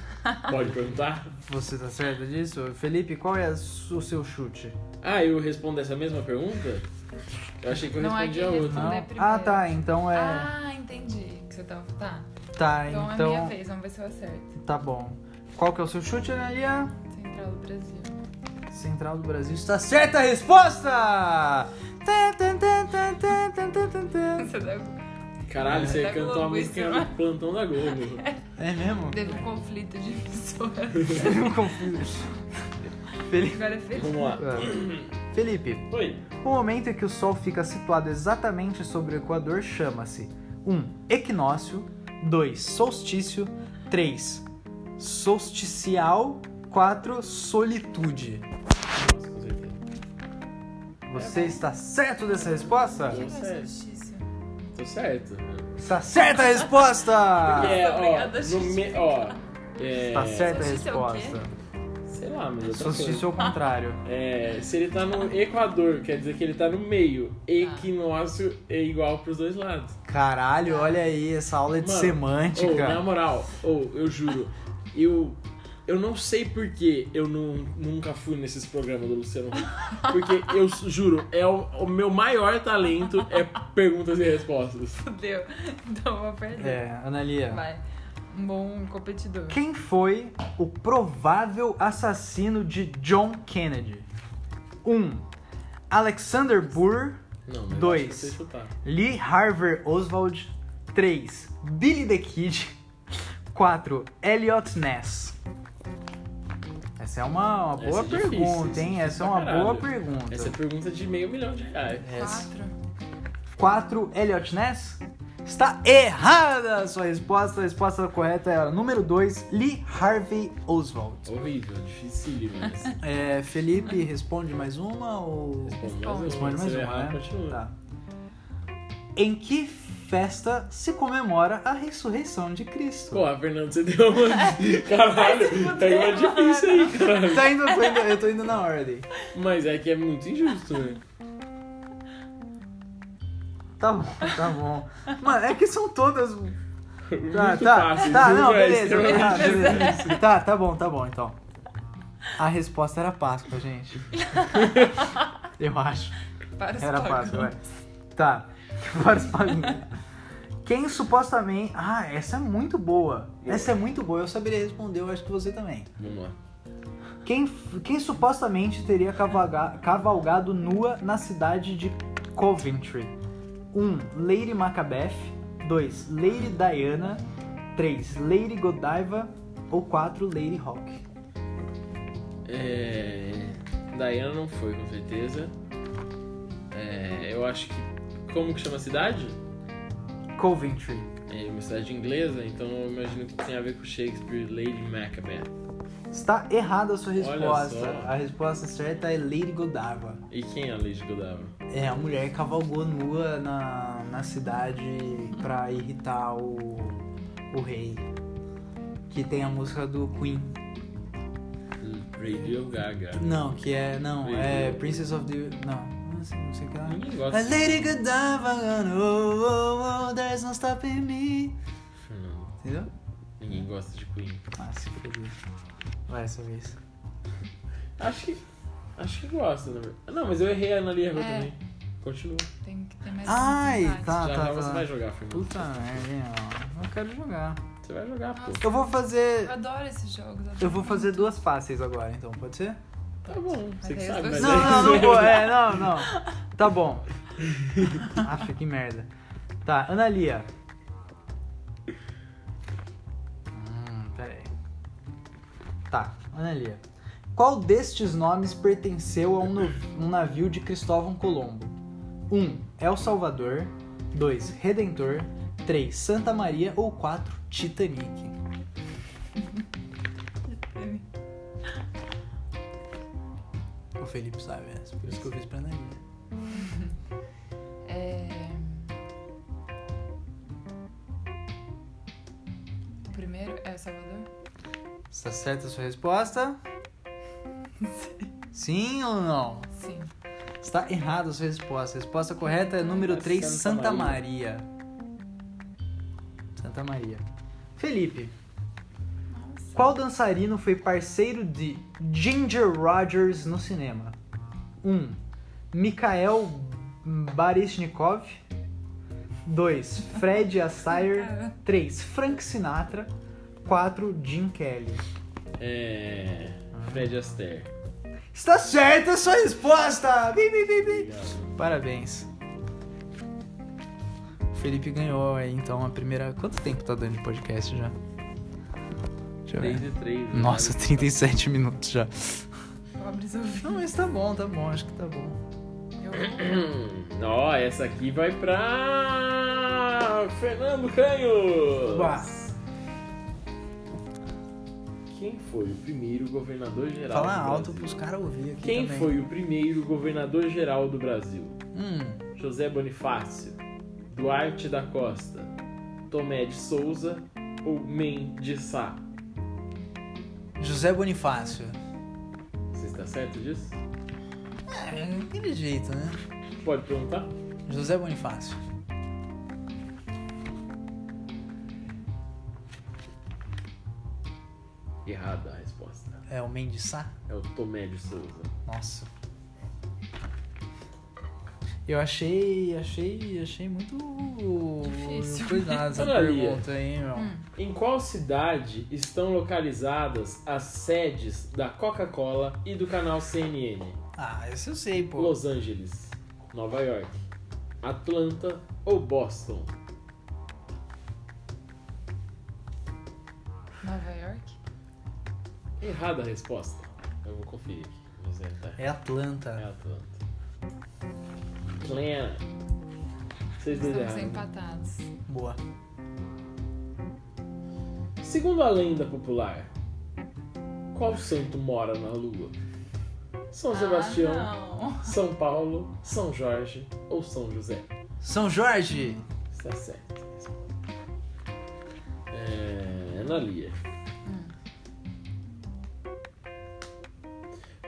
Pode perguntar? Você tá certo disso? Felipe, qual é o seu chute? Ah, eu respondo essa mesma pergunta? Eu achei que eu não é respondi a outra. Não. Primeiro. Né, ah, tá. Então é. Ah, entendi. Que você tava. Tá. Tá, então. Então é minha vez, vamos ver se eu acerto. Tá bom. Qual que é o seu chute, Analia? Central do Brasil. Central do Brasil está certa a resposta! Caralho, você cantou a música o né? plantão da Globo. É, mesmo? Teve um conflito de pessoas. Teve um conflito. Feliz. Agora é feliz. Vamos lá. Felipe, Oi. o momento em que o Sol fica situado exatamente sobre o Equador chama-se 1. Um, equinócio 2. Solstício 3. Solsticial 4. Solitude Nossa, com certeza. Você está certo dessa resposta? Que é certo. Tô certo. Está certa a resposta! Porque, é, ó, obrigada, no Xuxa. me, ó, é, Está certa a Solstício é o quê? resposta. Lá, mas outra Solstício ao contrário. coisa. É, se ele tá no Equador, quer dizer que ele tá no meio. Equinócio é igual pros dois lados. Caralho, olha aí essa aula de Mano, semântica. Ou, na moral, ou, eu juro, eu, eu não sei por que eu não, nunca fui nesses programas do Luciano Huck. Porque eu juro, é o, o meu maior talento é perguntas e respostas. Fudeu. Então eu vou perder. É, Analia. Vai. Um bom competidor. Quem foi o provável assassino de John Kennedy? 1. Um, Alexander Burr. Não, mas Dois. eu acho que eu sei chutar. Lee Harvey Oswald. 3. Billy the Kid. 4. Elliot Ness. Essa é uma, uma boa Essa é difícil, pergunta, essa é hein? Essa é pra uma boa pergunta. Essa é pergunta de meio milhão de reais. Essa. Quatro. 4. Elliot Ness? Está errada a sua resposta. A resposta correta era número 2, Lee Harvey Oswald. Horrível, dificílimo. Mas... É, Felipe, responde mais uma ou. Responde mais Responde uma, mais se eu uma, errar, né? continua. Tá. Em que festa se comemora a ressurreição de Cristo? Pô, a Fernanda, você deu uma. Caralho, tá uma difícil aí, caralho. Tá indo, eu, tô indo, eu tô indo na ordem. Mas é que é muito injusto, né? Tá bom, tá bom. Mano, é que são todas. Tá, tá, fácil. tá, não, é beleza, tá, beleza. Tá, tá bom, tá bom, então. A resposta era Páscoa, gente. Eu acho. Para os Era pagãos. fácil, vai. Tá. Para os pagãos. Quem supostamente. Ah, essa é muito boa. Essa é muito boa. Eu saberia responder, eu acho que você também. Vamos lá. Quem, quem supostamente teria cavalga- cavalgado nua na cidade de Coventry? 1. Um, Lady Macbeth. 2. Lady Diana. 3. Lady Godiva. Ou 4. Lady Hawk. É... Diana não foi, com certeza. É, Eu acho que. Como que chama a cidade? Coventry. É uma cidade inglesa, então eu imagino que tem a ver com Shakespeare Lady Macbeth. Está errada a sua resposta. A resposta certa é Lady Godiva. E quem é a Lady Godiva? É, a mulher cavalgou nua na, na cidade pra irritar o, o rei. Que tem a música do Queen. Radio Gaga. Não, que é. Não, é Radio. Princess of the. Não, não sei, o que lá. Ninguém A gosta. Lady Godiva, oh, oh, oh, there's no stopping me. Entendeu? Ninguém gosta de Queen. Ah, se fodeu. Vai essa vez. Acho que. Acho que gosta, na verdade. Não, mas eu errei a Ana Lia É. também. Continua. Tem que ter mais Ai, tá, já tá, já você tá. vai jogar, Fernando. Puta merda, hein, ó. Eu quero jogar. Você vai jogar, pô. Nossa. Eu vou fazer. Eu adoro esses jogos. Eu vou fazer duas fáceis agora, então, pode ser? Tá bom, você que aí sabe, mas Não, não, não vou. É, não, não. Tá bom. Aff, que merda. Tá, Analia. Hum, pera aí. Tá, Analia. Qual destes nomes pertenceu a um, um navio de Cristóvão Colombo? 1. Um, El Salvador. 2. Redentor. 3. Santa Maria. Ou 4. Titanic. O Felipe sabe essa, por isso que eu fiz pra Analia. É... O primeiro é o Salvador? Está certa a sua resposta? Sim ou não? Sim. Está errada a sua resposta. A resposta correta é número É 3, Santa Santa Maria. Santa Maria. Felipe, Nossa. qual dançarino foi parceiro de Ginger Rogers no cinema? 1. Um, Mikhail Baryshnikov. 2. Fred Astaire. 3. Frank Sinatra. 4. Jim Kelly. É. Fred Astaire. Está certa a sua resposta! Bi, bi, bi, bi. Parabéns. O Felipe ganhou aí, então, a primeira. Quanto tempo tá dando de podcast já? Deixa eu 3 ver. e 3. Nossa, 37 minutos já. Pobres ouvintes. Não, mas tá bom, tá bom, acho que tá bom. Eu... Ó, essa aqui vai pra. Fernando Canhos! Bah. Quem foi o primeiro governador geral Fala do alto Brasil? pros caras ouvir aqui Quem também. foi o primeiro governador geral do Brasil? Hum, José Bonifácio, Duarte da Costa, Tomé de Souza ou Men de Sá? José Bonifácio. Você está certo disso? É, aquele jeito, né? Pode perguntar? José Bonifácio. Errada a resposta. É o Mendes Sá? É o Tomé de Souza. Nossa. Eu achei. achei. achei muito. Difícil. Cuidado essa pergunta aí, meu. Hum. Em qual cidade estão localizadas as sedes da Coca-Cola e do canal CNN? Ah, esse eu sei, pô. Los Angeles, Nova York, Atlanta ou Boston? Nova York? Errada a resposta. Eu vou conferir aqui. É, tá. É Atlanta. É Atlanta. Atlanta. Vocês dois Estamos erraram. empatados. Boa. Segundo a lenda popular, qual santo mora na lua? São Sebastião, Ah, não. São Paulo, São Jorge ou São José? São Jorge! Está certo. É, Ana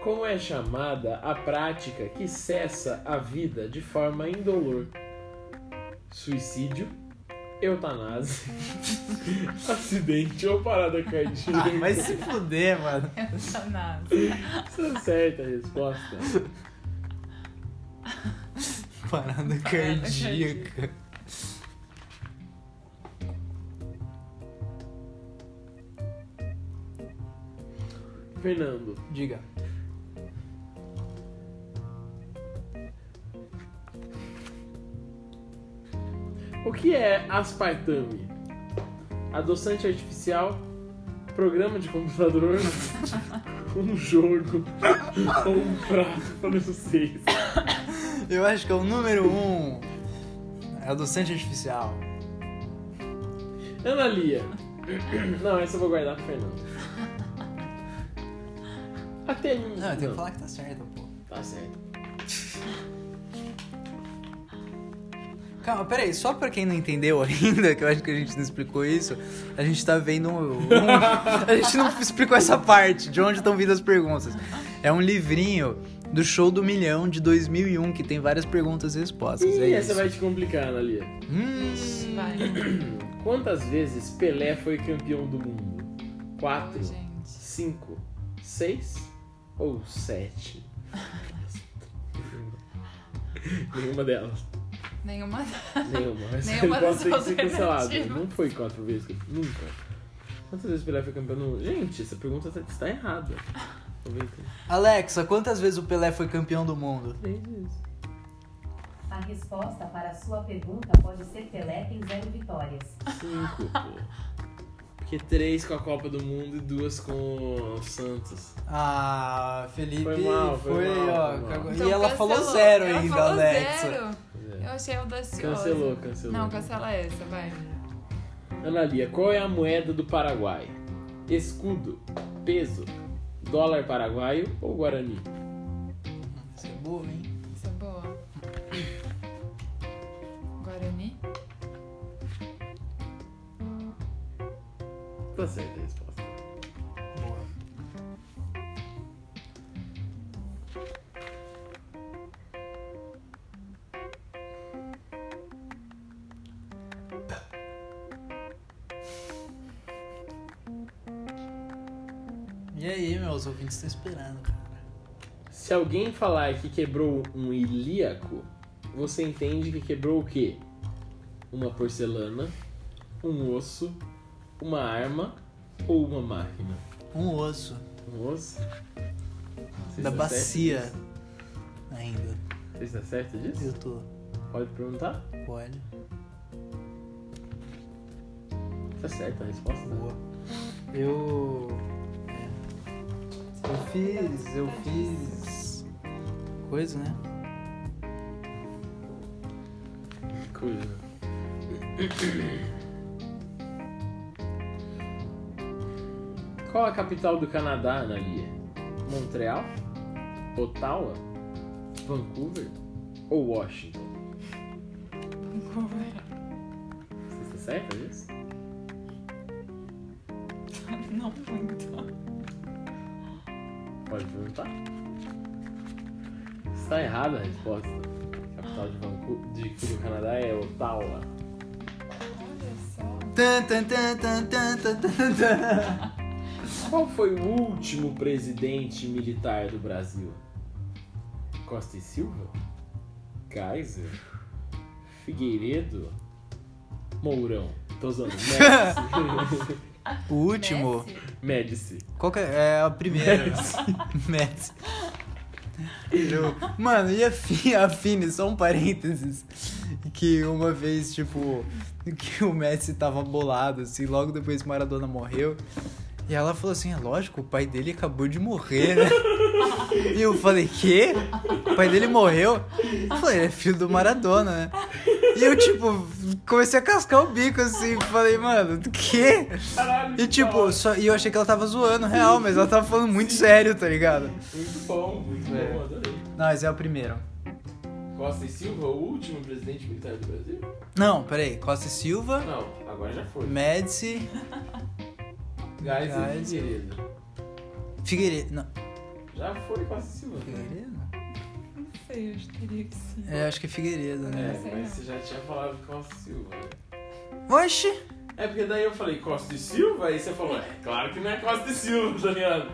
Como é chamada a prática que cessa a vida de forma indolor? Suicídio, eutanásia, acidente ou parada cardíaca? Ah, vai se fuder, mano. Eutanásia. Está certa a resposta. Parada cardíaca. Fernando, Diga. Que é aspartame? Adoçante artificial, programa de computador, um jogo ou um prato para vocês? Eu acho que é o número um. É adoçante artificial. Ana Lia. Não, essa eu vou guardar pro Fernando. Até Não, eu tenho que falar que tá certo, pô. Tá certo. Calma, peraí, só pra quem não entendeu ainda, que eu acho que a gente não explicou isso, a gente tá vendo um, um- A gente não explicou essa parte, de onde estão vindo as perguntas. É um livrinho do Show do Milhão de 2001, que tem várias perguntas e respostas. Ih, é essa isso. vai te complicar, Ana Lia. Hum, Vai. Quantas vezes Pelé foi campeão do mundo? Quatro, Ai, cinco, seis ou sete? Nenhuma delas. Nenhuma. Nenhuma. Nenhuma das alternativas. Não foi quatro vezes. Nunca. Quantas vezes Pelé foi campeão do mundo? Gente, essa pergunta tá- está errada. Alexa, quantas vezes o Pelé foi campeão do mundo? Três vezes. A resposta para a sua pergunta pode ser Pelé tem zero vitórias. Cinco, pô. Porque três com a Copa do Mundo e duas com o Santos. Ah, Felipe Foi mal, foi mal, ó. foi mal. Então e ela falou cancelou. zero Ela ainda, falou Alexa. Zero. É. Eu achei audaciosa. Cancelou, cancelou. Não, cancela essa, vai. Ana Lia, qual é a moeda do Paraguai? Escudo, peso, dólar paraguaio ou guarani? Isso é boa, hein? Essa é boa. Guarani? Tá certa meus ouvintes estão esperando, cara. Se alguém falar que quebrou um ilíaco, você entende que quebrou o quê? Uma porcelana, um osso, uma arma ou uma máquina? Um osso Um osso? Você da certo bacia ainda. Você está certo disso? Eu tô. Pode perguntar? Pode. Tá certa a resposta? Boa. Eu. Eu fiz. Eu fiz. Coisa, né? Coisa. Qual a capital do Canadá, Ana Lia? Montreal? Ottawa? Vancouver? Ou Washington? Você errada a resposta. A capital de Vancouver de, do Canadá é Ottawa. Olha só. Tan, tan, tan, tan, tan, tan, tan, tan. Qual foi o último presidente militar do Brasil? Costa e Silva? Kaiser? Figueiredo? Mourão? Tô usando. Médici. O último. Médici. Qual que é? É a primeira. Eu- Mano, e a Fini, a Fini, só um parênteses. Que uma vez, tipo, que o Messi tava bolado, assim, logo depois que Maradona morreu. E ela falou assim: é lógico, o pai dele acabou de morrer, né? E eu falei: quê? O pai dele morreu? Eu falei: ele é filho do Maradona, né? E eu, tipo, comecei a cascar o bico assim, falei, mano, do quê? Caralho, E tipo, só, e eu achei que ela tava zoando, real, mas ela tava falando muito sério, tá ligado? Muito bom, muito É. bom, adorei. Não, esse é o primeiro. Costa e Silva, o último presidente militar do Brasil? Não, peraí, Costa e Silva, Não, agora já foi. Médici, Gás e. Figueiredo. Figueiredo. Não, Já foi Costa e Silva. né? Figueiredo? Sei, eu acho que teria que ser. É, acho que é Figueiredo, né? É, mas você já tinha falado Costa e Silva, né? Oxi! É porque daí eu falei Costa e Silva, aí você falou, é claro que não é Costa e Silva, tá ligado?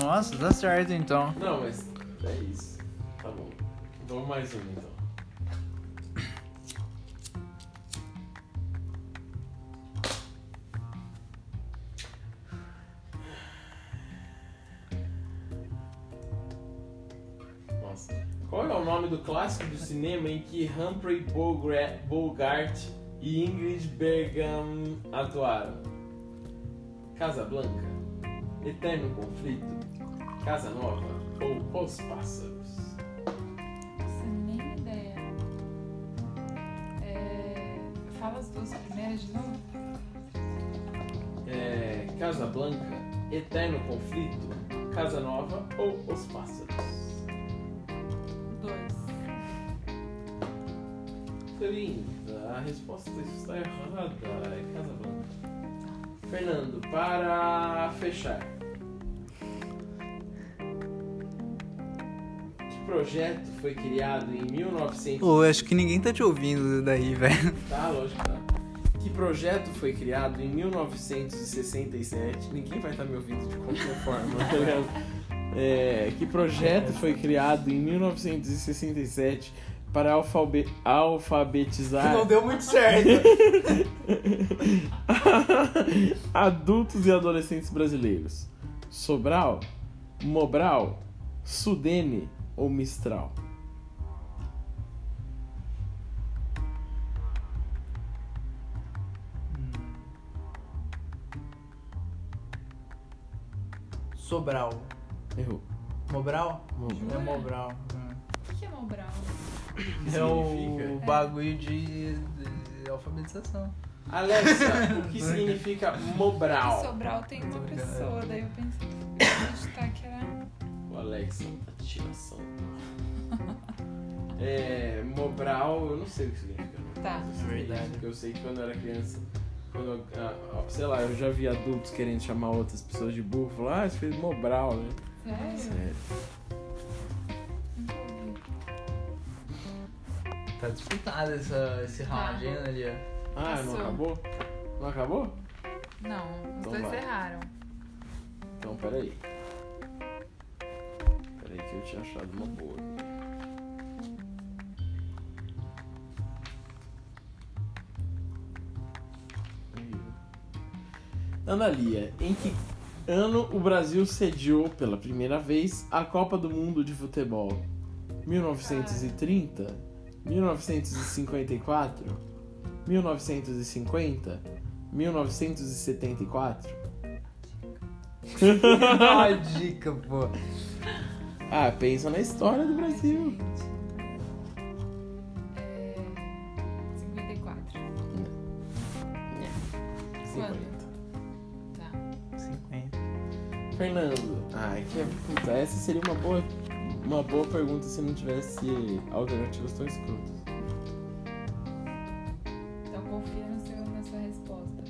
Nossa, tá certo então. Não, mas é isso. Tá bom. Então mais um então. Clássico do cinema em que Humphrey Bogart e Ingrid Bergman atuaram? Casa Blanca, Eterno Conflito, Casa Nova ou Os Pássaros? Sem nem ideia. É... Fala as duas primeiras de novo. É, Casa Blanca, Eterno Conflito, Casa Nova ou Os Pássaros? 30. A resposta está errada. É Casa. Fernando, para fechar. Que projeto foi criado em 1900? Pô, acho que ninguém tá te ouvindo daí, velho. Tá, lógico, tá. Que projeto foi criado em 1967? Ninguém vai estar me ouvindo de qualquer forma, tá ligado? É, que projeto foi criado em 1967 para alfabe- alfabetizar deu muito certo. adultos e adolescentes brasileiros? Sobral, Mobral, Sudene ou Mistral? Sobral. Errou. Mobral? Mobral. É Mobral. O que é? É o significa? bagulho de, de alfabetização. Alexa, o que significa Mobral? Sobral tem uma pessoa, daí eu pensei, acreditar que era. O Alexa, atiração. É, Mobral, eu não sei o que significa. Tá. Sei Verdade. Porque eu sei que quando eu era criança, quando eu, ah, ah, sei lá, eu já vi adultos querendo chamar outras pessoas de burro, falar, ah, você fez Mobral, né? Sério? Sério. Tá disputado essa, esse round, hein, Analia? Ah, não Passou. acabou? Não acabou? Não, os Então dois vai. erraram. Então, peraí. Peraí que eu tinha achado uma boa. Analia, em que ano o Brasil sediou pela primeira vez a Copa do Mundo de Futebol? 1930? 1954? 1950? 1974? Uma dica, pô. Ah, pensa na história do Brasil. É... 54. 50. Tá. 50. Fernando, ai, que puta, essa seria uma boa, uma boa pergunta se não tivesse alternativas tão escrotas. Então confia no seu, na sua resposta.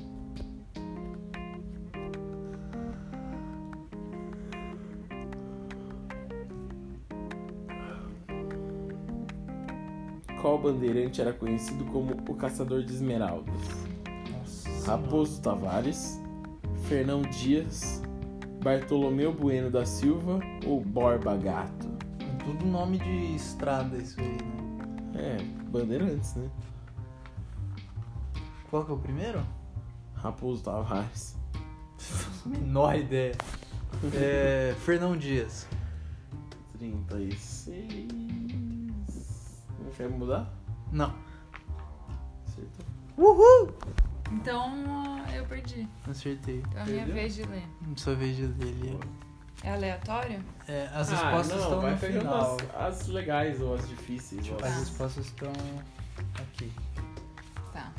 Qual bandeirante era conhecido como o Caçador de Esmeraldas? Nossa. Raposo Tavares, Fernão Dias, Bartolomeu Bueno da Silva ou Borba Gato? Tudo nome de estrada isso aí, né? É, bandeirantes, né? Qual que é o primeiro? Raposo Tavares. Menor ideia. É. Fernão Dias. 36. Não quer mudar? Não. Acertou. Uhul! Então eu perdi. Acertei. É a minha Perdeu? vez de ler. Sua vez de ler. É aleatório? É, as Ah, respostas não, estão vai no pegando final. As, as legais ou as difíceis. ou As as- respostas estão aqui. Tá.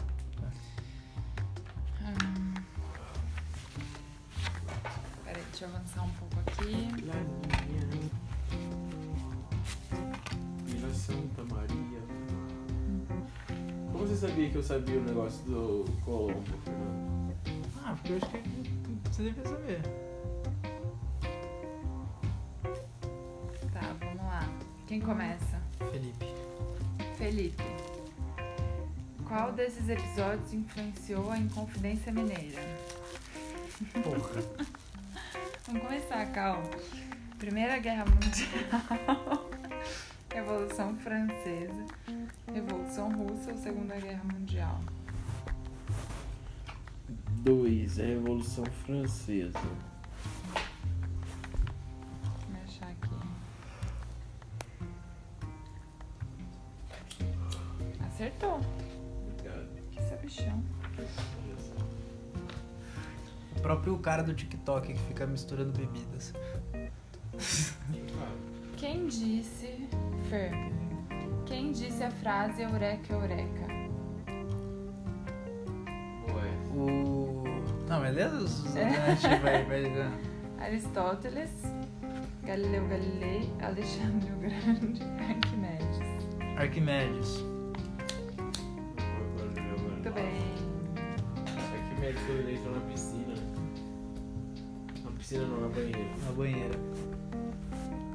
Hum. Peraí, deixa eu avançar um pouco aqui. Vila Santa Maria. Como você sabia que eu sabia o negócio do Colombo, Fernando? Ah, porque eu acho que você devia saber. Quem começa? Felipe. Felipe. Qual desses episódios influenciou a Inconfidência Mineira? Porra. Vamos começar, calma. Primeira Guerra Mundial, Revolução Francesa, Revolução Russa ou Segunda Guerra Mundial? 2. A Revolução Francesa. Cara do TikTok que fica misturando bebidas. Quem disse. Fer. Quem disse a frase Eureka, Eureka? essa. O. Não, beleza? Os- É. Gente vai. vai... Aristóteles, Galileu Galilei, Alexandre o Grande, Arquimedes. Arquimedes. Muito bem. É que médico quando ele entrou na piscina. Na piscina não, na banheira. Na banheira.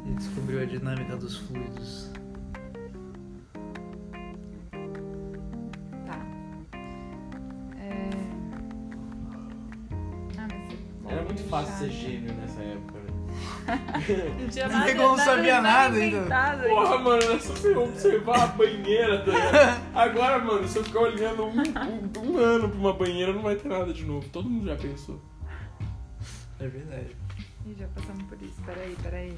Ele descobriu a dinâmica dos fluidos. Tá. É... Ah, mas Era muito fácil ser chato. gênio nessa época, né? Não tinha nada, não sabia nada ainda. Porra, mano, é só você observar a banheira, tá ligado? Agora, mano, se eu ficar olhando um, um, um ano pra uma banheira, não vai ter nada de novo. Todo mundo já pensou. É verdade. Ih, já passamos por isso. Peraí, peraí.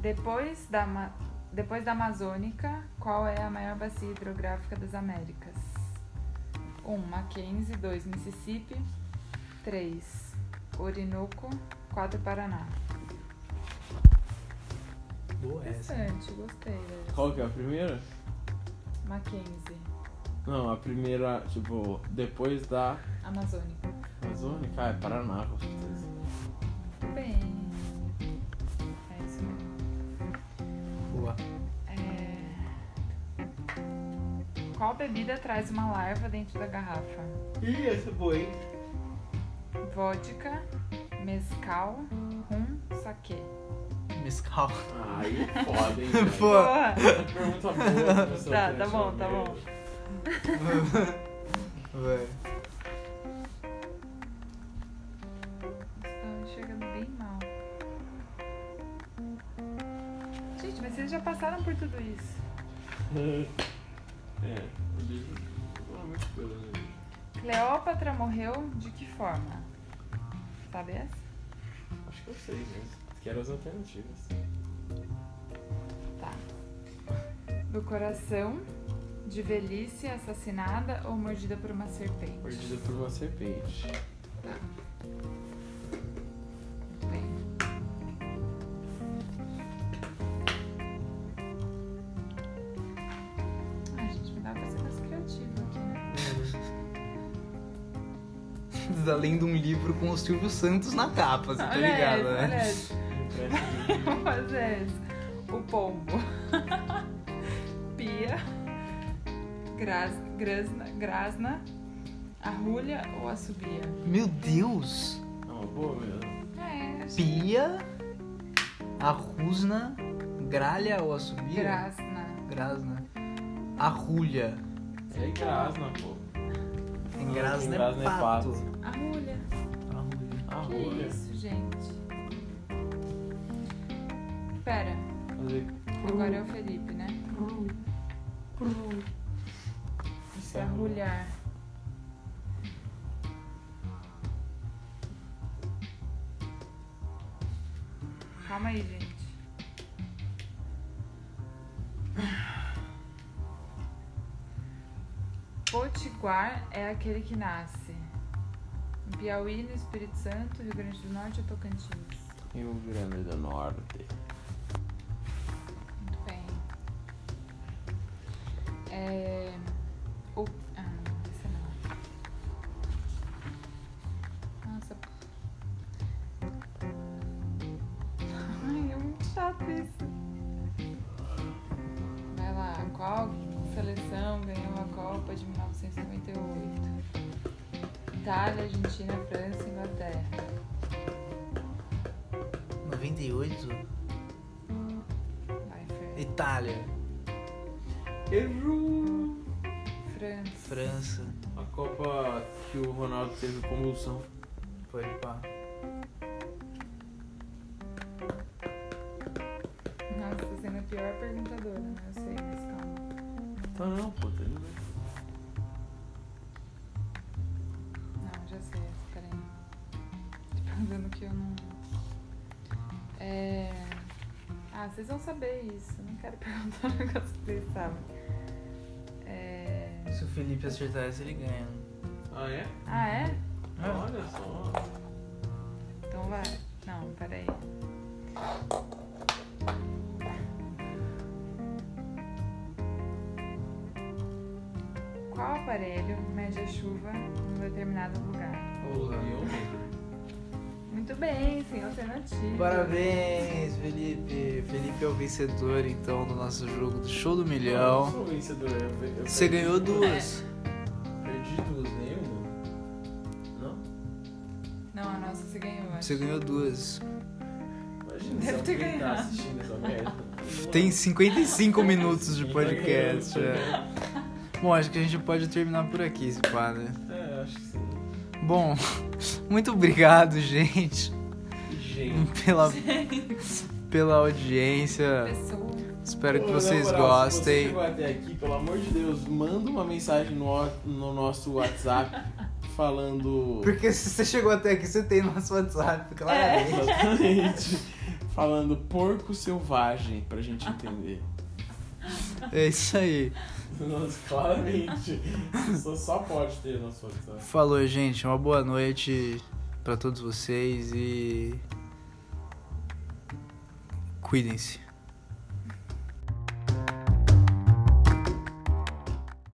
Depois da, Depois da Amazônica, qual é a maior bacia hidrográfica das Américas? 1. Um, Mackenzie. 2. Mississippi. 3. Orinoco. 4. Paraná. Boa essa. Interessante, gostei. velho. Qual que é a primeira? Mackenzie. Não, a primeira, tipo, depois da Amazônica. Amazônica. Ah, é Paraná, com certeza. Muito bem. É isso mesmo. Boa. É... Qual bebida traz uma larva dentro da garrafa? Ih, essa é boa, hein? Vodka, mescal, rum, saquê. Mescal. Aí é foda, hein? Pô. Porra! Pergunta boa. Tá, tá bom, tá bom. Vai. Estou enxergando bem mal. Gente, mas vocês já passaram por tudo isso. É, o livro. Não é muita coisa, né? Cleópatra morreu de que forma? Sabe essa? Acho que eu sei, né? Quero as alternativas. Tá. Do coração, de velhice, assassinada ou mordida por uma serpente? Mordida por uma serpente. Muito bem. Ai, gente, me dá pra ser mais criativo aqui, né? Além de um livro com o Silvio Santos na capa, você tá olha ligado, esse, né? olha esse. Esse. O pombo. Pia. Gras, grasna, grasna. Arrulha ou assobia? Meu Deus! É uma boa mesmo. É, acho Pia, arrusna, gralha ou assobia? grasna. Grasna. Arrulha. É grasna, pô. Em grasna é Grasna é pato. pato. Arrulha. Arrulha. Ah, Que isso, gente? Pera, agora é o Felipe, né? Isso é arrulhar. Calma aí, gente. Potiguar é aquele que nasce em Piauí, no Espírito Santo, Rio Grande do Norte ou Tocantins. Rio Grande do Norte. É... convulsão. Pode pá. Nossa, tô sendo a pior perguntadora, né? Eu sei, mas calma. Tá não, pô, tá indo bem. Não, já sei peraí. Tô perguntando que eu não. Ah, vocês vão saber isso. Eu Não quero perguntar um negócio que vocês sabem. É... Se o Felipe acertar essa, ele ganha. Ah, é? Ah, é? Olha só. Então vai. Não, peraí. Qual aparelho mede a chuva em um determinado lugar? Muito bem, sem alternativa. Parabéns, Felipe. Felipe é o vencedor, então, do nosso jogo do Show do Eu Milhão. sou vencedor. Eu, eu Você ganhou duas. duas. Você ganhou, duas. Imagina Deve se ter tá ganhado. assistindo essa merda. Tem 55 minutos de podcast. é. Bom, acho que a gente pode terminar por aqui, se pá, né? É, acho que sim. Bom, muito obrigado, gente, Gente. pela, pela audiência. Pessoa. Espero que Pô, na vocês moral, Se você gostem. chegou até aqui, pelo amor de Deus, manda uma mensagem no, no nosso WhatsApp falando. Porque se você chegou até aqui, você tem nosso WhatsApp, claramente. Exatamente. falando porco selvagem pra gente entender. É isso aí. Nossa, claramente. Só, só pode ter nosso WhatsApp. Falou, gente. Uma boa noite pra todos vocês e. Cuidem-se.